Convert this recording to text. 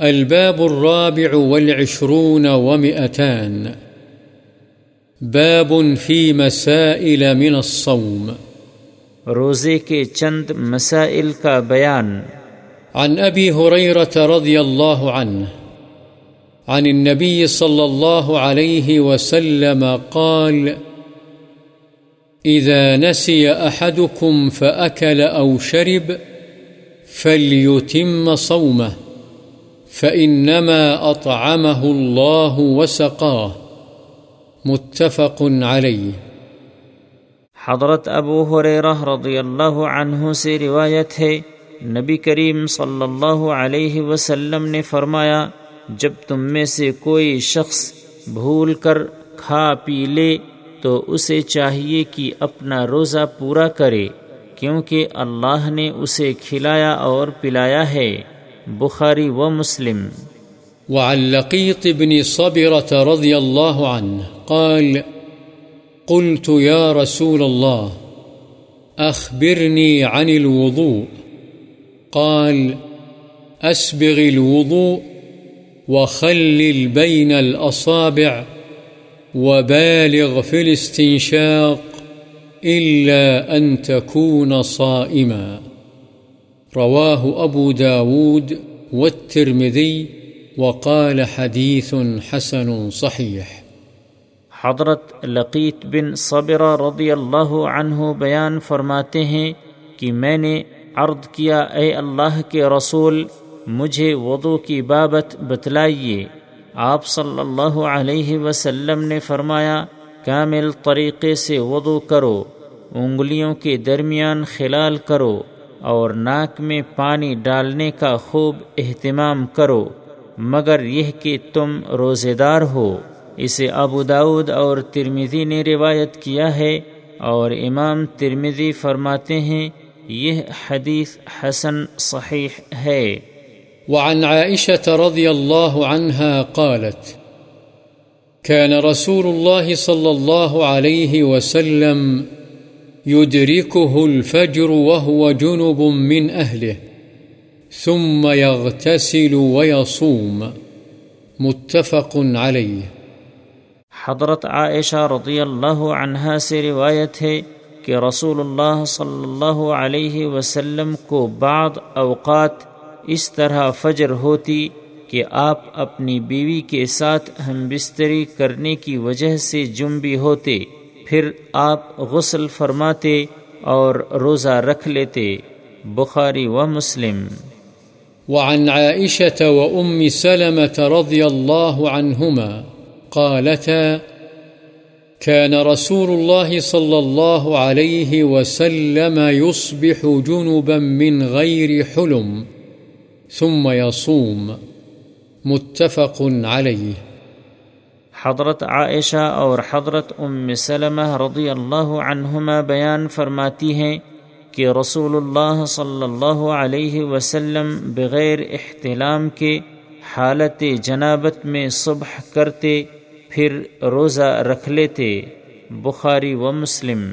الباب الرابع والعشرون ومئتان. باب في مسائل من الصوم. روزے کے چند مسائل کا بیان. عن أبي هريرة رضي الله عنه عن النبي صلى الله عليه وسلم قال إذا نسي أحدكم فأكل أو شرب فليتم صومه. فإنما أطعمه الله وسقاه متفق عليه حضرت ابو حریرہ رضی اللہ عنہ سے روایت ہے، نبی کریم صلی اللہ علیہ وسلم نے فرمایا، جب تم میں سے کوئی شخص بھول کر کھا پی لے، تو اسے چاہیے کہ اپنا روزہ پورا کرے، کیونکہ اللہ نے اسے کھلایا اور پلایا ہے۔ بخاری و مسلم۔ وعن لقيط بن صبرة رضي الله عنه قال، قلت يا رسول الله، أخبرني عن الوضوء۔ قال، أسبغ الوضوء وخلل بين الأصابع وبالغ في الاستنشاق إلا أن تكون صائما۔ رواه أبو داود والترمذي وقال حديث حسن صحيح. حضرت لقیت بن صبر رضی اللہ عنہ بیان فرماتے ہیں کہ میں نے عرض کیا، اے اللہ کے رسول، مجھے وضو کی بابت بتلائیے۔ آپ صلی اللہ علیہ وسلم نے فرمایا، کامل طریقے سے وضو کرو، انگلیوں کے درمیان خلال کرو۔ اور ناک میں پانی ڈالنے کا خوب اہتمام کرو، مگر یہ کہ تم روزے دار ہو۔ اسے ابو داود اور ترمیزی نے روایت کیا ہے اور امام ترمیزی فرماتے ہیں، یہ حدیث حسن صحیح ہے۔ وعن عائشة رضي الله عنها قالت كان رسول الله صلى الله عليه وسلم يدركه الفجر وهو جنب من أهله، ثم يغتسل ويصوم. متفق عليه. حضرت عائشہ رضی اللہ عنہا سے روایت ہے کہ رسول اللہ صلی اللہ علیہ وسلم کو بعض اوقات اس طرح فجر ہوتی کہ آپ اپنی بیوی کے ساتھ ہم بستری کرنے کی وجہ سے جنبی ہوتے۔ پھر آپ غسل فرماتے اور روزہ رکھ لیتے، بخاری و مسلم۔ وعن عائشة وأم سلمة رضي الله عنهما قالتا كان رسول الله صلى الله عليه وسلم يصبح جنبا من غير حلم ثم يصوم متفق عليه حضرت عائشہ اور حضرت ام سلمہ رضی اللہ عنہما بیان فرماتی ہیں کہ رسول اللہ صلی اللہ علیہ وسلم بغیر احتلام کے حالت جنابت میں صبح کرتے، پھر روزہ رکھ لیتے، بخاری و مسلم۔